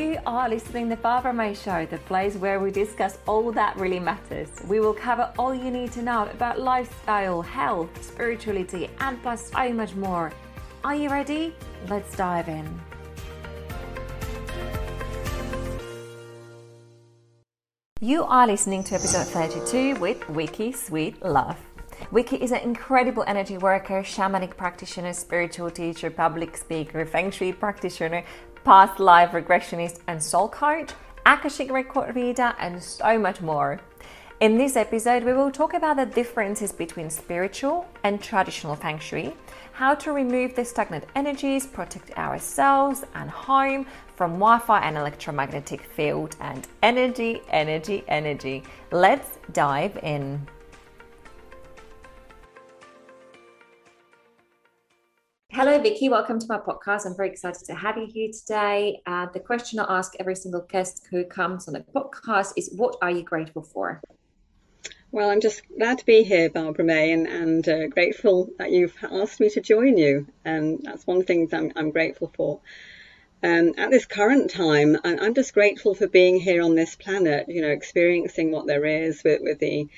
You are listening to Barbara May Show, the place where we discuss all that really matters. We will cover all you need to know about lifestyle, health, spirituality, and plus so much more. Are you ready? Let's dive in. You are listening to episode 32 with Vicky Sweetlove. Wiki is an incredible energy worker, shamanic practitioner, spiritual teacher, public speaker, feng shui practitioner, past life regressionist and soul coach, Akashic record reader, and so much more. In this episode, we will talk about the differences between spiritual and traditional feng shui, how to remove the stagnant energies, protect ourselves and home from Wi Fi and electromagnetic field, and energy, energy, energy. Let's dive in. Vicky. Welcome to my podcast. I'm very excited to have you here today. Uh, the question I ask every single guest who comes on the podcast is What are you grateful for? Well, I'm just glad to be here, Barbara May, and, and uh, grateful that you've asked me to join you. And that's one thing that I'm, I'm grateful for. Um, at this current time, I'm just grateful for being here on this planet, you know, experiencing what there is with, with the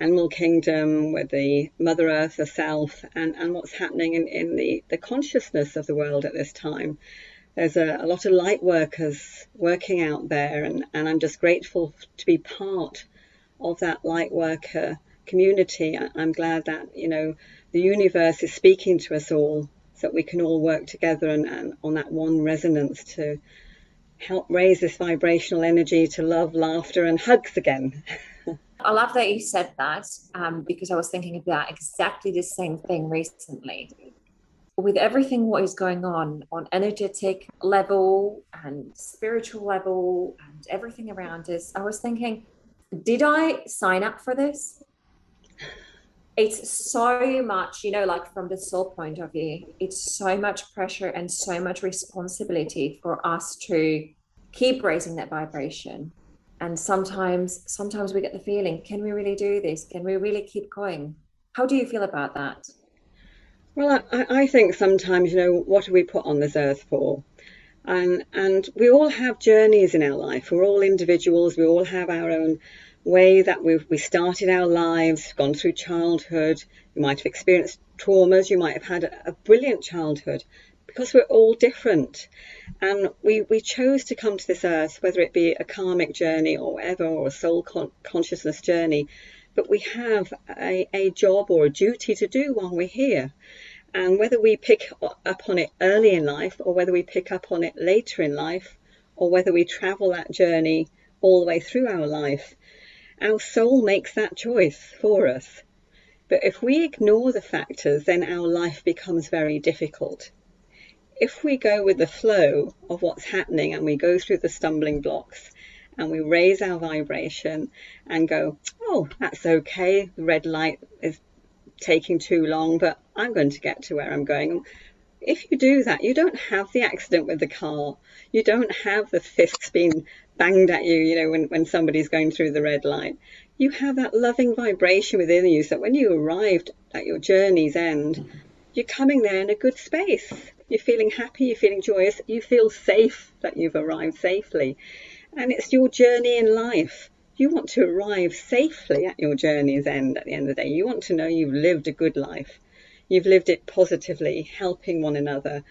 animal kingdom, with the Mother Earth herself, and, and what's happening in, in the, the consciousness of the world at this time. There's a, a lot of light workers working out there, and, and I'm just grateful to be part of that light worker community. I'm glad that, you know, the universe is speaking to us all so that we can all work together and, and on that one resonance to help raise this vibrational energy to love, laughter, and hugs again. I love that you said that um, because I was thinking about exactly the same thing recently. With everything what is going on on energetic level and spiritual level and everything around us, I was thinking, did I sign up for this? It's so much, you know, like from the soul point of view, it's so much pressure and so much responsibility for us to keep raising that vibration and sometimes sometimes we get the feeling can we really do this? Can we really keep going? How do you feel about that? Well i, I think sometimes you know what are we put on this earth for? And and we all have journeys in our life. We're all individuals. We all have our own way that we've we started our lives gone through childhood. You might have experienced traumas. You might have had a, a brilliant childhood because we're all different. And we, we chose to come to this earth, whether it be a karmic journey or whatever, or a soul con- consciousness journey, but we have a, a job or a duty to do while we're here. And whether we pick up on it early in life or whether we pick up on it later in life or whether we travel that journey all the way through our life, our soul makes that choice for us. But if we ignore the factors, then our life becomes very difficult if we go with the flow of what's happening and we go through the stumbling blocks and we raise our vibration and go, oh, that's okay, the red light is taking too long, but I'm going to get to where I'm going. If you do that, you don't have the accident with the car. You don't have the fists being banged at you, you know, when, when somebody's going through the red light. You have that loving vibration within you so that when you arrived at your journey's end, you're coming there in a good space. You're feeling happy, you're feeling joyous, you feel safe that you've arrived safely. And it's your journey in life. You want to arrive safely at your journey's end at the end of the day. You want to know you've lived a good life. You've lived it positively, helping one another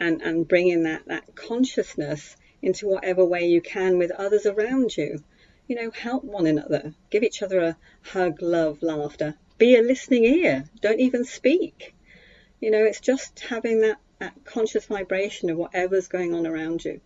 and, and bringing that, that consciousness into whatever way you can with others around you. You know, help one another, give each other a hug, love, laughter. Be a listening ear. Don't even speak. You know, it's just having that, that conscious vibration of whatever's going on around you.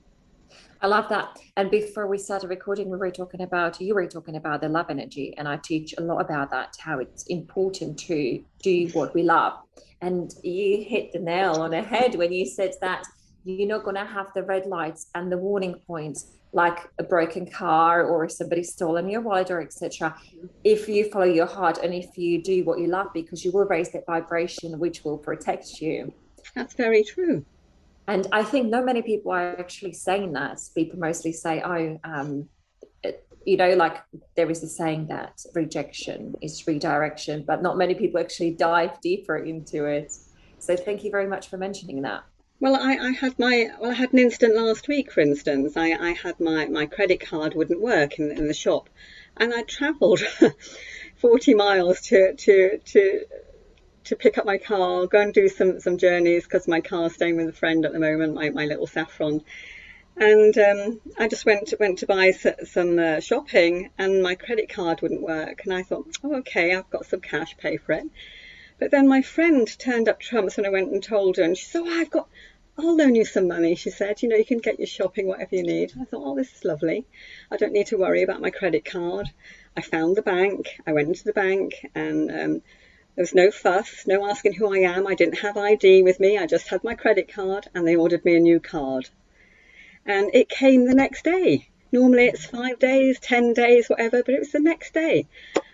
I love that. And before we started recording, we were talking about, you were talking about the love energy. And I teach a lot about that, how it's important to do what we love. And you hit the nail on the head when you said that you're not going to have the red lights and the warning points like a broken car or somebody stolen your wallet or etc if you follow your heart and if you do what you love because you will raise that vibration which will protect you that's very true. And i think not many people are actually saying that. People mostly say oh um, you know like there is a saying that rejection is redirection but not many people actually dive deeper into it. So thank you very much for mentioning that. Well, I, I had my well, I had an incident last week, for instance. I, I had my, my credit card wouldn't work in, in the shop, and I travelled 40 miles to to to to pick up my car, go and do some some journeys because my car's staying with a friend at the moment, my, my little saffron. And um, I just went to, went to buy some uh, shopping, and my credit card wouldn't work. And I thought, oh, okay, I've got some cash, pay for it. But then my friend turned up trumps when I went and told her, and she said, oh, I've got I'll loan you some money, she said. You know, you can get your shopping, whatever you need. I thought, oh, this is lovely. I don't need to worry about my credit card. I found the bank. I went into the bank and um, there was no fuss, no asking who I am. I didn't have ID with me. I just had my credit card and they ordered me a new card. And it came the next day. Normally it's five days, 10 days, whatever, but it was the next day.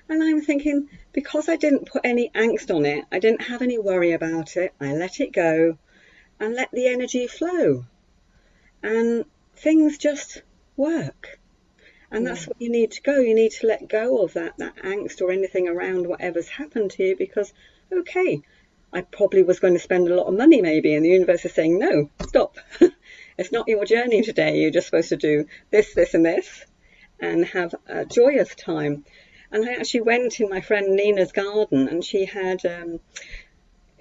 And I'm thinking, because I didn't put any angst on it, I didn't have any worry about it, I let it go and let the energy flow. And things just work. And that's what you need to go. You need to let go of that, that angst or anything around whatever's happened to you because, okay, I probably was going to spend a lot of money maybe, and the universe is saying, no, stop. it's not your journey today. You're just supposed to do this, this, and this and have a joyous time. And I actually went in my friend Nina's garden, and she had um,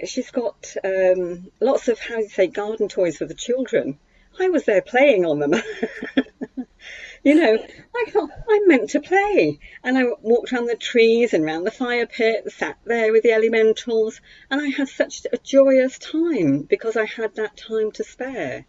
she's got um, lots of how do you say garden toys for the children. I was there playing on them. you know, I thought I'm meant to play, and I walked around the trees and around the fire pit, sat there with the elementals, and I had such a joyous time because I had that time to spare.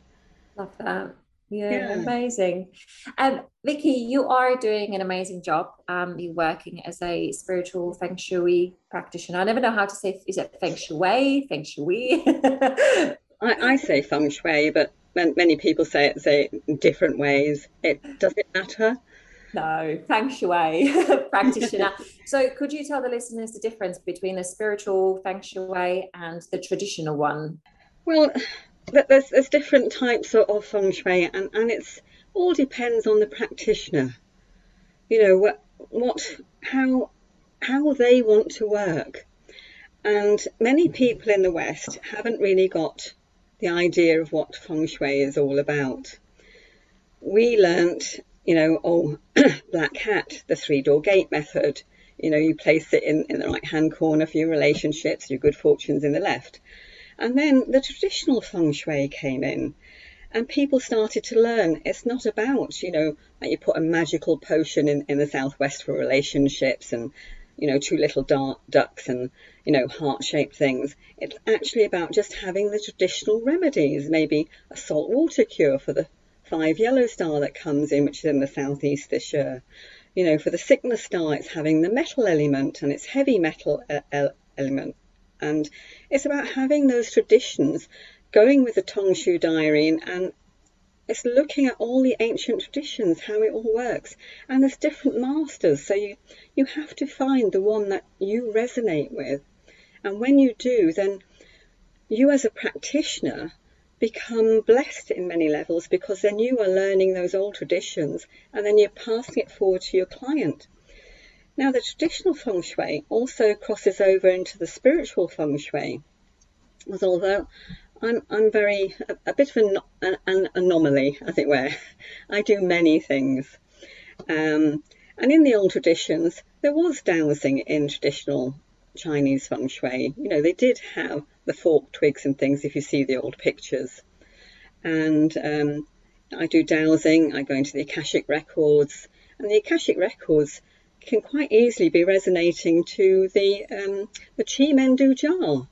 Love that. Yeah, yeah, amazing. Um, Vicky, you are doing an amazing job. Um, you're working as a spiritual feng shui practitioner. I never know how to say is it feng shui, feng shui. I, I say feng shui, but many people say it say it in different ways. It does it matter? No, feng shui practitioner. so, could you tell the listeners the difference between the spiritual feng shui and the traditional one? Well, there's, there's different types of, of feng shui, and, and it's all depends on the practitioner. You know what, what, how, how they want to work. And many people in the West haven't really got the idea of what feng shui is all about. We learnt, you know, oh, black hat, the three door gate method. You know, you place it in, in the right hand corner for your relationships, your good fortunes in the left. And then the traditional feng shui came in and people started to learn it's not about, you know, that you put a magical potion in, in the southwest for relationships and, you know, two little dark ducks and, you know, heart shaped things. It's actually about just having the traditional remedies, maybe a salt water cure for the five yellow star that comes in, which is in the southeast this year. You know, for the sickness star, it's having the metal element and its heavy metal uh, element and it's about having those traditions, going with the Tong Shu diary, and, and it's looking at all the ancient traditions, how it all works. And there's different masters, so you, you have to find the one that you resonate with. And when you do, then you as a practitioner become blessed in many levels because then you are learning those old traditions and then you're passing it forward to your client. Now, the traditional feng shui also crosses over into the spiritual feng shui, although I'm, I'm very, a, a bit of an, an, an, anomaly, as it were. I do many things. Um, and in the old traditions, there was dowsing in traditional Chinese feng shui. You know, they did have the forked twigs and things if you see the old pictures. And um, I do dowsing, I go into the Akashic records, and the Akashic records can quite easily be resonating to the um, the Qi Men Dun Jia,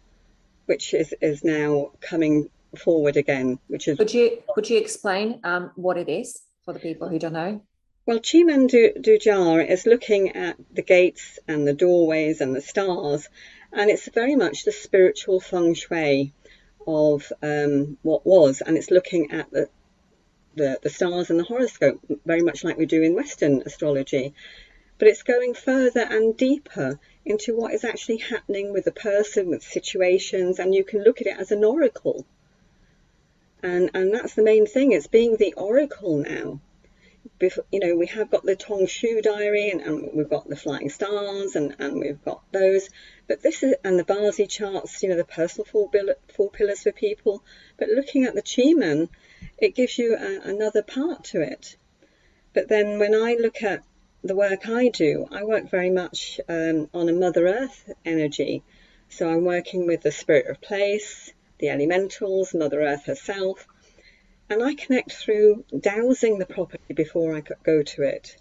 which is, is now coming forward again. Which is could you could you explain um, what it is for the people who don't know? Well, Qi Men Dun Jia is looking at the gates and the doorways and the stars, and it's very much the spiritual feng shui of um, what was, and it's looking at the, the the stars and the horoscope, very much like we do in Western astrology but it's going further and deeper into what is actually happening with the person, with situations, and you can look at it as an oracle. And, and that's the main thing, it's being the oracle now. you know, we have got the Tong Shu diary and, and we've got the flying stars and, and we've got those. But this is, and the Bazi charts, you know, the personal four, four pillars for people. But looking at the Qi it gives you a, another part to it. But then when I look at the work I do, I work very much um, on a Mother Earth energy. So I'm working with the spirit of place, the elementals, Mother Earth herself, and I connect through dowsing the property before I go to it.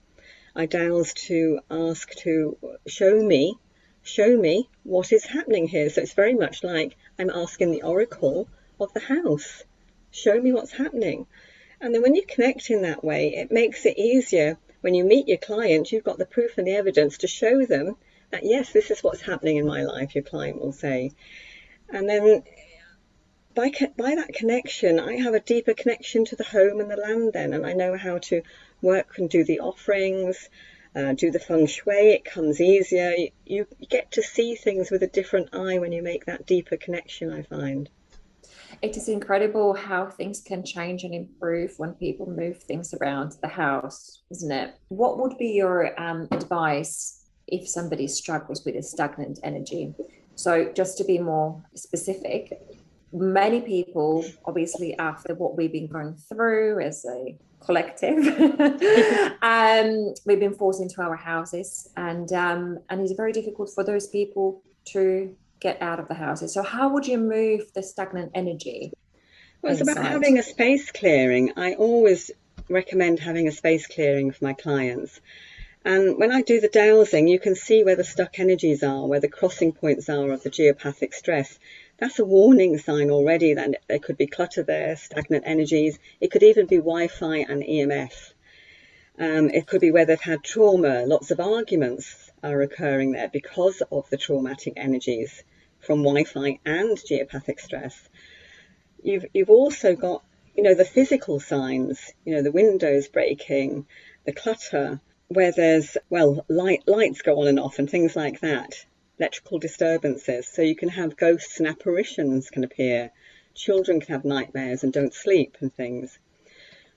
I dowse to ask to show me, show me what is happening here. So it's very much like I'm asking the oracle of the house, show me what's happening. And then when you connect in that way, it makes it easier when you meet your client, you've got the proof and the evidence to show them that, yes, this is what's happening in my life, your client will say. And then by, by that connection, I have a deeper connection to the home and the land then, and I know how to work and do the offerings, uh, do the feng shui. It comes easier. You, you get to see things with a different eye when you make that deeper connection, I find. It is incredible how things can change and improve when people move things around the house, isn't it? What would be your um, advice if somebody struggles with a stagnant energy? So, just to be more specific, many people, obviously, after what we've been going through as a collective, um, we've been forced into our houses, and um, and it's very difficult for those people to get out of the houses. So, how would you move the stagnant energy? Well, it's inside? about having a space clearing. I always recommend having a space clearing for my clients. And when I do the dowsing, you can see where the stuck energies are, where the crossing points are of the geopathic stress that's a warning sign already that there could be clutter there, stagnant energies. It could even be Wi-Fi and EMF. Um, it could be where they've had trauma. Lots of arguments are occurring there because of the traumatic energies from Wi-Fi and geopathic stress. You've you've also got you know the physical signs. You know the windows breaking, the clutter, where there's well light lights go on and off and things like that electrical disturbances. So you can have ghosts and apparitions can appear. Children can have nightmares and don't sleep and things.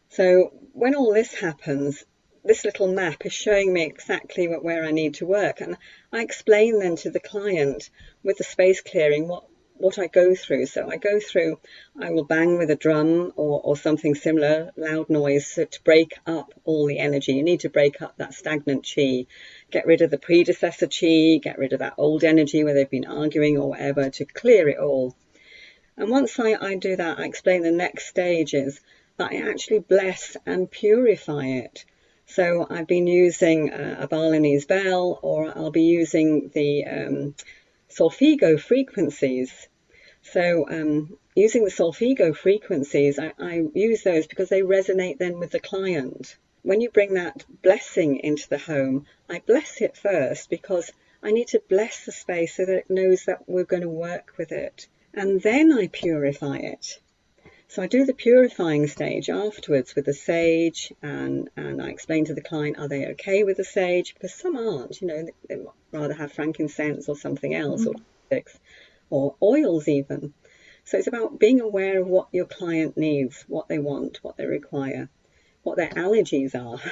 So when all this happens, this little map is showing me exactly what, where I need to work. And I explain then to the client with the space clearing what, what I go through. So I go through, I will bang with a drum or, or something similar, loud noise, so to break up all the energy. You need to break up that stagnant chi get rid of the predecessor chi, get rid of that old energy where they've been arguing or whatever to clear it all. And once I, I do that, I explain the next stage is that I actually bless and purify it. So I've been using uh, a Balinese bell or I'll be using the um, Solfeggio frequencies. So um, using the Solfeggio frequencies, I, I use those because they resonate then with the client when you bring that blessing into the home, I bless it first because I need to bless the space so that it knows that we're going to work with it. And then I purify it. So I do the purifying stage afterwards with the sage, and, and I explain to the client, are they okay with the sage? Because some aren't, you know, they, they rather have frankincense or something else, mm-hmm. or or oils even. So it's about being aware of what your client needs, what they want, what they require what their allergies are.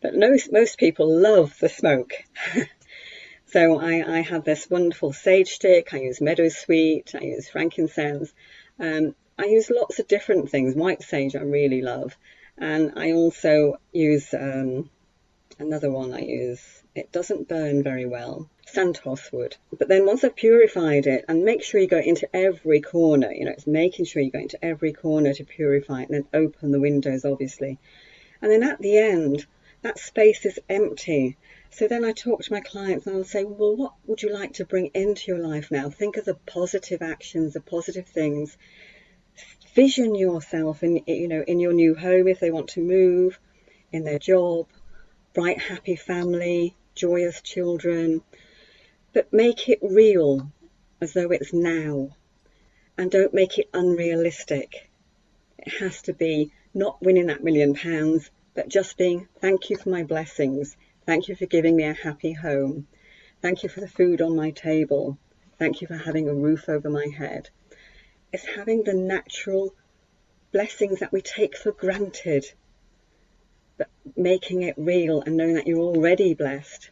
But most, most people love the smoke. so I, I have this wonderful sage stick, I use meadowsweet, I use frankincense. Um, I use lots of different things. White sage I really love. And I also use um, another one I use. It doesn't burn very well. Santos wood. But then once I've purified it, and make sure you go into every corner, you know, it's making sure you go into every corner to purify it and then open the windows, obviously. And then at the end, that space is empty. So then I talk to my clients and I'll say, well, what would you like to bring into your life now? Think of the positive actions, the positive things. Vision yourself in, you know, in your new home if they want to move, in their job, bright, happy family, joyous children, but make it real as though it's now and don't make it unrealistic. It has to be not winning that million pounds, but just being thank you for my blessings. Thank you for giving me a happy home. Thank you for the food on my table. Thank you for having a roof over my head. It's having the natural blessings that we take for granted. but making it real and knowing that you're already blessed.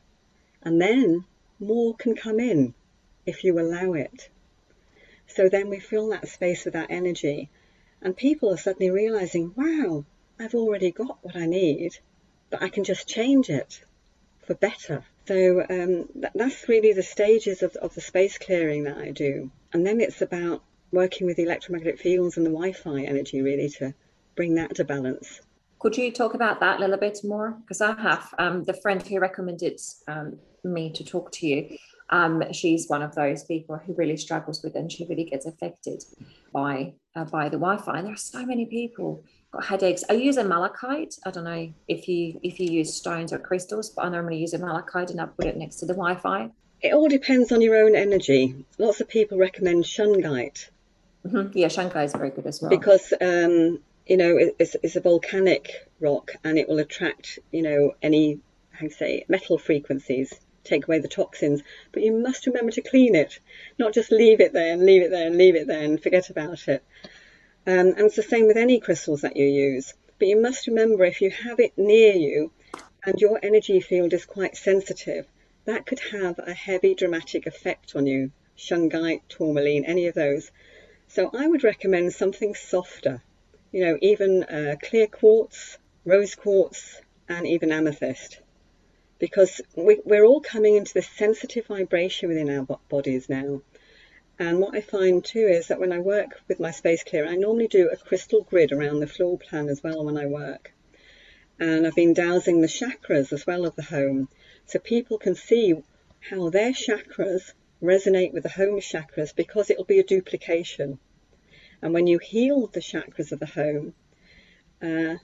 And then more can come in if you allow it. So then we fill that space with that energy, and people are suddenly realizing, wow, I've already got what I need, but I can just change it for better. So um, that, that's really the stages of, of the space clearing that I do. And then it's about working with the electromagnetic fields and the Wi-Fi energy really to bring that to balance. Could you talk about that a little bit more? Because I have um, the friend who recommended um, me to talk to you. Um, she's one of those people who really struggles with, and she really gets affected by uh, by the Wi-Fi. And there are so many people got headaches. I use a malachite. I don't know if you if you use stones or crystals, but I normally use a malachite and I put it next to the Wi-Fi. It all depends on your own energy. Lots of people recommend shungite. Mm-hmm. Yeah, shungite is very good as well because um, you know it's, it's a volcanic rock and it will attract you know any how say metal frequencies take away the toxins but you must remember to clean it not just leave it there and leave it there and leave it there and forget about it um, and it's the same with any crystals that you use. But you must remember if you have it near you and your energy field is quite sensitive, that could have a heavy dramatic effect on you. Shungite, tourmaline, any of those. So I would recommend something softer. You know, even uh, clear quartz, rose quartz, and even amethyst. Because we, we're all coming into this sensitive vibration within our bodies now. And what I find too is that when I work with my space clear, I normally do a crystal grid around the floor plan as well when I work. And I've been dowsing the chakras as well of the home so people can see how their chakras resonate with the home chakras because it'll be a duplication. And when you heal the chakras of the home, uh,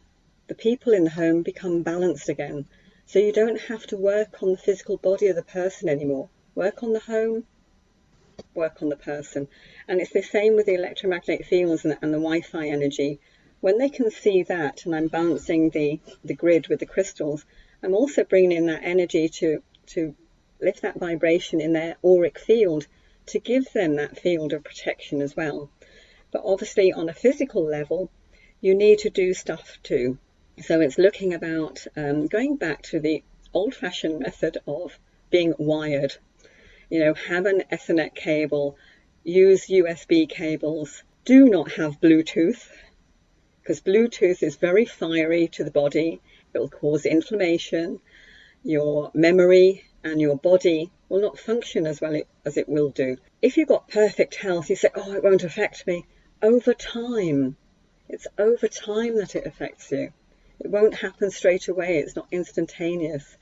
the people in the home become balanced again. So you don't have to work on the physical body of the person anymore. Work on the home, work on the person. And it's the same with the electromagnetic fields and, and the Wi-Fi energy. When they can see that, and I'm balancing the, the grid with the crystals, I'm also bringing in that energy to, to lift that vibration in their auric field to give them that field of protection as well. But obviously, on a physical level, you need to do stuff too. So it's looking about um, going back to the old fashioned method of being wired you know, have an Ethernet cable, use USB cables. Do not have Bluetooth because Bluetooth is very fiery to the body. It will cause inflammation. Your memory and your body will not function as well as it will do. If you've got perfect health, you say, oh, it won't affect me. Over time, it's over time that it affects you. It won't happen straight away. It's not instantaneous.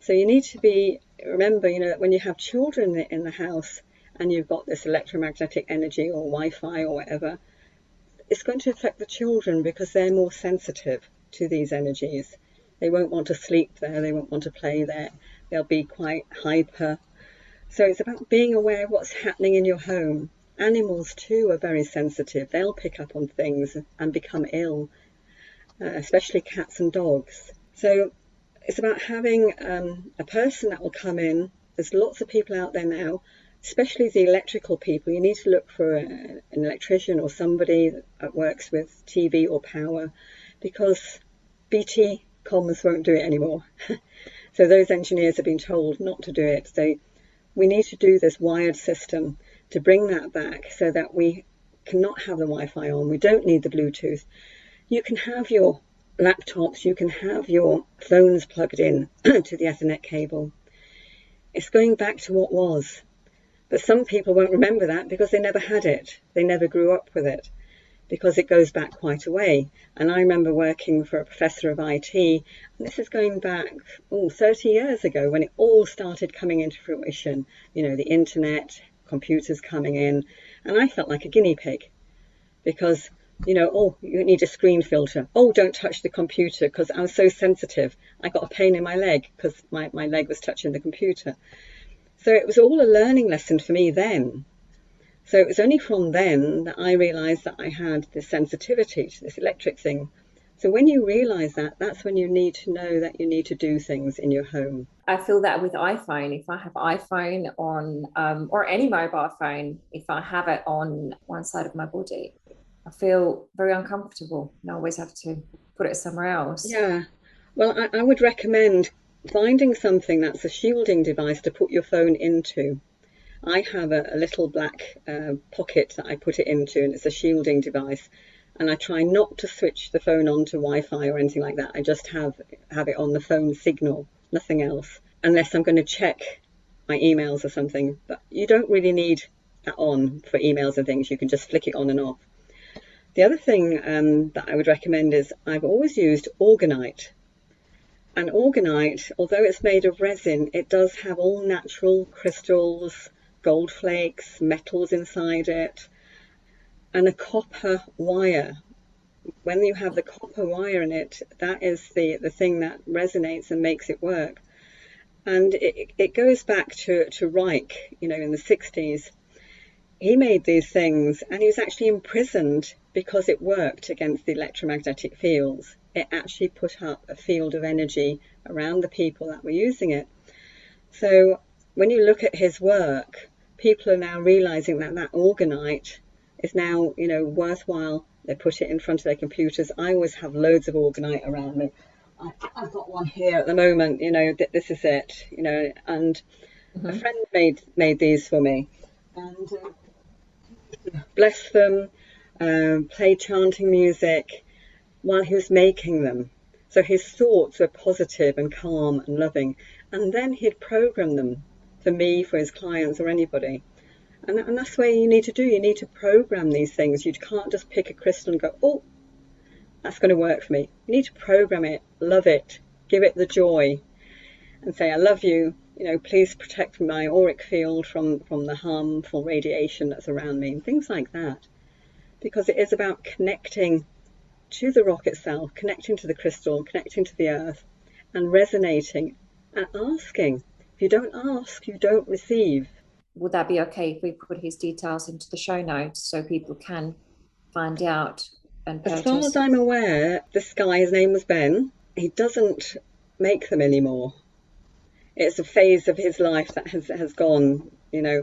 So you need to be remember, you know, when you have children in the house and you've got this electromagnetic energy or Wi-Fi or whatever, it's going to affect the children because they're more sensitive to these energies. They won't want to sleep there. They won't want to play there. They'll be quite hyper. So it's about being aware of what's happening in your home. Animals too are very sensitive. They'll pick up on things and become ill, uh, especially cats and dogs. So it's about having um, a person that will come in. There's lots of people out there now, especially the electrical people. You need to look for a, an electrician or somebody that works with TV or power because BT comms won't do it anymore. so those engineers have been told not to do it. So we need to do this wired system to bring that back so that we cannot have the Wi-Fi on. We don't need the Bluetooth. You can have your laptops, you can have your phones plugged in to the Ethernet cable. It's going back to what was. But some people won't remember that because they never had it. They never grew up with it because it goes back quite a way. And I remember working for a professor of IT, and this is going back oh, 30 years ago when it all started coming into fruition. You know, the internet, computers coming in, and I felt like a guinea pig because you know, oh, you need a screen filter. Oh, don't touch the computer because I'm so sensitive. I got a pain in my leg because my, my leg was touching the computer. So it was all a learning lesson for me then. So it was only from then that I realized that I had this sensitivity to this electric thing. So when you realize that, that's when you need to know that you need to do things in your home. I feel that with iPhone, if I have iPhone on, um, or any mobile phone, if I have it on one side of my body, I feel very uncomfortable and I always have to put it somewhere else. Yeah. Well, I, I would recommend finding something that's a shielding device to put your phone into. I have a, a little black uh, pocket that I put it into, and it's a shielding device. And I try not to switch the phone on to Wi-Fi or anything like that. I just have have it on the phone signal, nothing else, unless I'm going to check my emails or something. But you don't really need that on for emails and things. You can just flick it on and off. The other thing um, that I would recommend is I've always used Orgonite. And Orgonite, although it's made of resin, it does have all natural crystals, gold flakes, metals inside it, and a copper wire. When you have the copper wire in it, that is the, the thing that resonates and makes it work. And it, it goes back to, to Reich, you know, in the 60s. He made these things and he was actually imprisoned because it worked against the electromagnetic fields. It actually put up a field of energy around the people that were using it. So when you look at his work, people are now realizing that that orgonite is now, you know, worthwhile. They put it in front of their computers. I always have loads of organite around me. I, have got one here at the moment. You know, this is it. You know, and mm-hmm. a friend made made these for me, and uh, bless them. Um, played chanting music while he was making them. So his thoughts were positive and calm and loving, and then he'd program them for me, for his clients, or anybody. And, and that's where you need to do. You need to program these things. You can't just pick a crystal and go, oh, that's going to work for me. You need to program it, love it, give it the joy, and say, I love you. You know, please protect my auric field from, from the harmful radiation that's around me, and things like that. Because it is about connecting to the rock itself, connecting to the crystal, connecting to the earth, and resonating and asking if you don't ask, you don't receive. Would that be okay if we put his details into the show notes so people can find out and purchase? As far as I'm aware, this guy, his name was Ben, he doesn't make them anymore. It's a phase of his life that has, has gone, you know.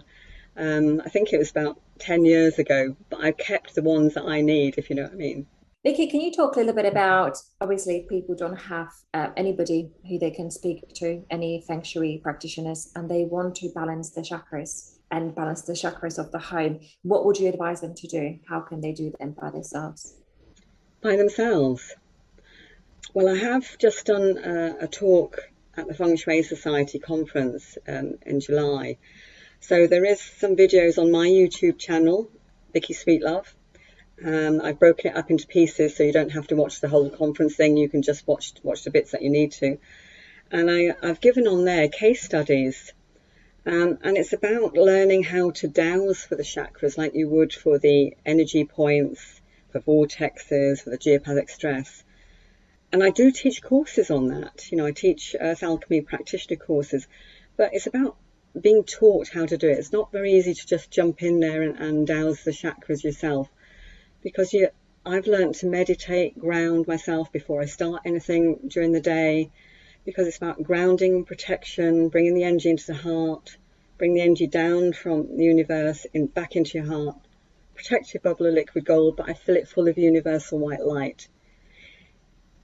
Um, I think it was about 10 years ago, but I kept the ones that I need, if you know what I mean. Vicky, can you talk a little bit about obviously people don't have uh, anybody who they can speak to, any feng shui practitioners, and they want to balance the chakras and balance the chakras of the home. What would you advise them to do? How can they do them by themselves? By themselves. Well, I have just done a, a talk at the Feng Shui Society conference um, in July. So there is some videos on my YouTube channel, Vicky Sweetlove um, I've broken it up into pieces so you don't have to watch the whole conference thing. You can just watch watch the bits that you need to. And I, I've given on there case studies, um, and it's about learning how to dowse for the chakras like you would for the energy points, for vortexes, for the geopathic stress. And I do teach courses on that. You know, I teach Earth Alchemy practitioner courses, but it's about being taught how to do it. It's not very easy to just jump in there and, and dowse the chakras yourself because you, I've learned to meditate, ground myself before I start anything during the day, because it's about grounding, protection, bringing the energy into the heart, bring the energy down from the universe in, back into your heart. Protect your bubble of liquid gold, but I fill it full of universal white light.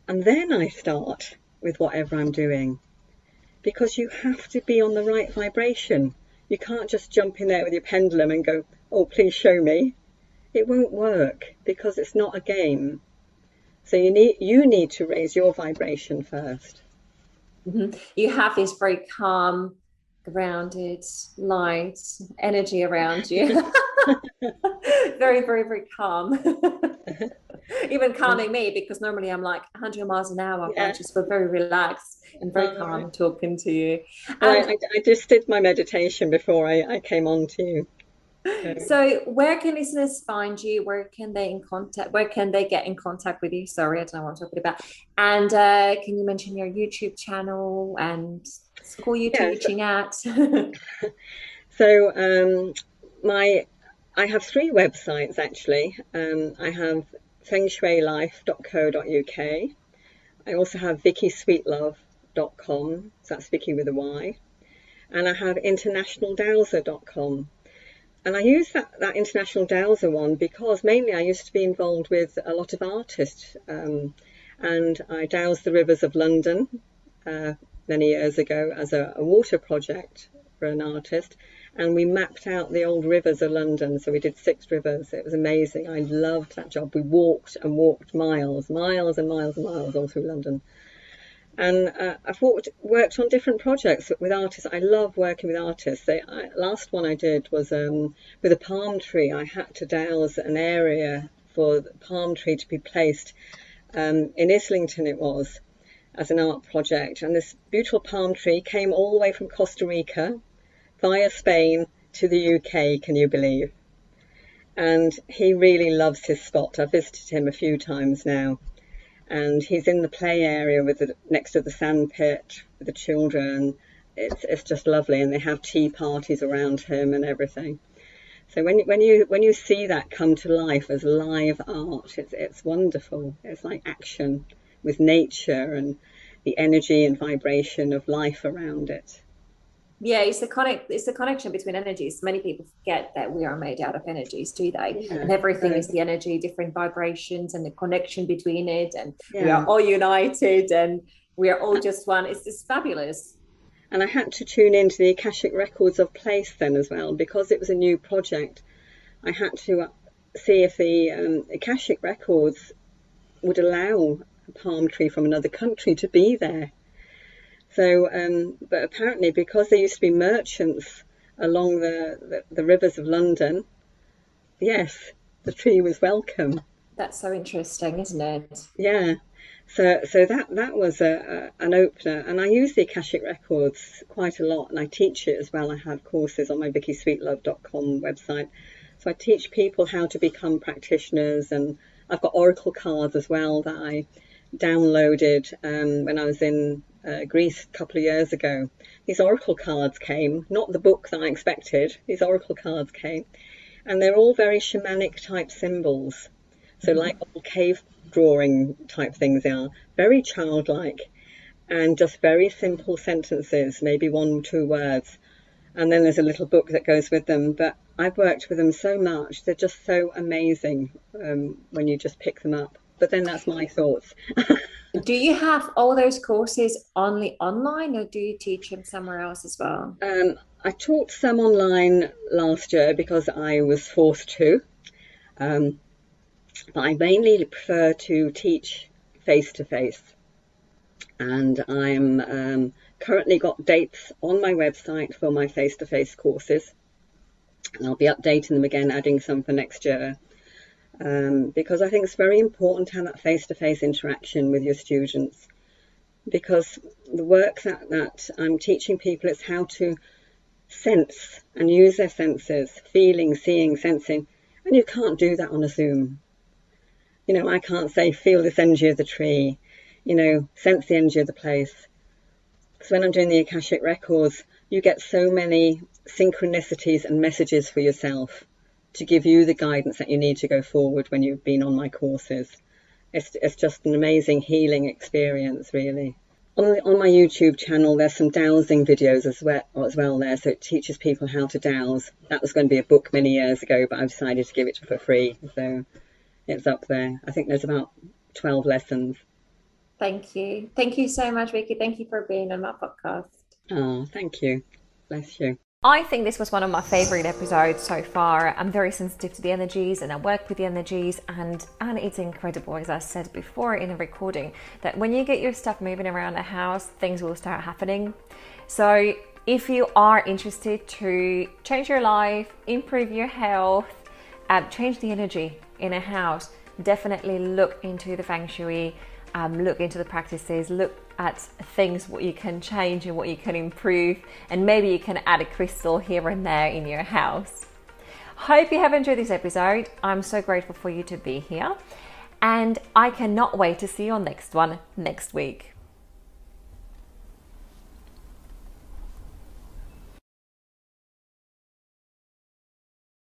And then I start with whatever I'm doing. Because you have to be on the right vibration. You can't just jump in there with your pendulum and go, oh, please show me it won't work because it's not a game. So you need you need to raise your vibration 1st mm-hmm. You have this very calm, grounded, light energy around you. very, very, very calm. Even calming me because normally I'm like 100 miles an hour. Yeah. I just feel very relaxed and very calm talking to you. I, I, I, just did my meditation before I, I came on to you. So where can listeners find you? Where can they in contact? Where can they get in contact with you? Sorry, I don't know what I'm talking about. And uh, can you mention your YouTube channel and school you yeah, teaching at? so um, my I have three websites actually. Um, I have fengshuilife.co.uk. I also have vickysweetlove.com. So that's Vicky with a Y. And I have internationaldowser.com and I use that, that International Dowser one because mainly I used to be involved with a lot of artists. Um, and I dowsed the rivers of London uh, many years ago as a, a water project for an artist and we mapped out the old rivers of London. So we did six rivers. It was amazing. I loved that job. We walked and walked miles, miles and miles and miles all through London. And uh, I've worked, worked on different projects with artists. I love working with artists. The last one I did was um, with a palm tree. I had to dowse an area for the palm tree to be placed um, in Islington. It was as an art project, and this beautiful palm tree came all the way from Costa Rica via Spain to the UK. Can you believe? And he really loves his spot. I've visited him a few times now and he's in the play area with the, next to the sand pit with the children. It's it's just lovely, and they have tea parties around him and everything. So when when you when you see that come to life as live art, it's it's wonderful. It's like action with nature and the energy and vibration of life around it yeah it's the connect it's the connection between energies. Many people forget that we are made out of energies do they? Yeah, and everything right. is the energy different vibrations and the connection between it and yeah. we are all united and we are all just one. It's just fabulous. And i had to tune into the akashic records of place then as well because it was a new project. I had to uh, see if the um, akashic records would allow a palm tree from another country to be there so, um, but apparently, because there used to be merchants along the, the, the rivers of London, yes, the tree was welcome. That's so interesting, isn't it? Yeah. So, so that that was a, a, an opener, and I use the Akashic Records quite a lot, and I teach it as well. I have courses on my VickySweetlove.com website, so I teach people how to become practitioners, and I've got oracle cards as well that I downloaded um, when I was in uh, Greece a couple of years ago. These oracle cards came, not the book that I expected. These oracle cards came, and they're all very shamanic type symbols. So mm-hmm. like old cave drawing type things they are, very childlike, and just very simple sentences, maybe one or two words. And then there's a little book that goes with them. But I've worked with them so much; they're just so amazing um, when you just pick them up. But then that's my thoughts. do you have all those courses only online or do you teach them somewhere else as well? Um, I taught some online last year because I was forced to. Um, but I mainly prefer to teach face to face. And I'm um, currently got dates on my website for my face to face courses. And I'll be updating them again, adding some for next year um, because I think it's very important to have that face-to-face interaction with your students because the work that, that I'm teaching people is how to sense and use their senses, feeling, seeing, sensing, and you can't do that on a Zoom. You know, I can't say feel this energy of the tree, you know, sense the energy of the place. Because when I'm doing the Akashic Records, you get so many synchronicities and messages for yourself to give you the guidance that you need to go forward when you've been on my courses. It's, it's just an amazing healing experience, really. On, the, on my YouTube channel, there's some dowsing videos as well, as well there, so it teaches people how to dowse. That was going to be a book many years ago, but I've decided to give it for free, so it's up there. I think there's about 12 lessons. Thank you. Thank you so much, Vicky. Thank you for being on my podcast. Oh, thank you. Bless you. I think this was one of my favorite episodes so far. I'm very sensitive to the energies and I work with the energies and and it's incredible as I said before in the recording that when you get your stuff moving around the house, things will start happening. So if you are interested to change your life, improve your health, uh, change the energy in a house, definitely look into the feng shui, um, look into the practices, look at things what you can change and what you can improve and maybe you can add a crystal here and there in your house. Hope you have enjoyed this episode. I'm so grateful for you to be here. And i cannot wait to see your next one next week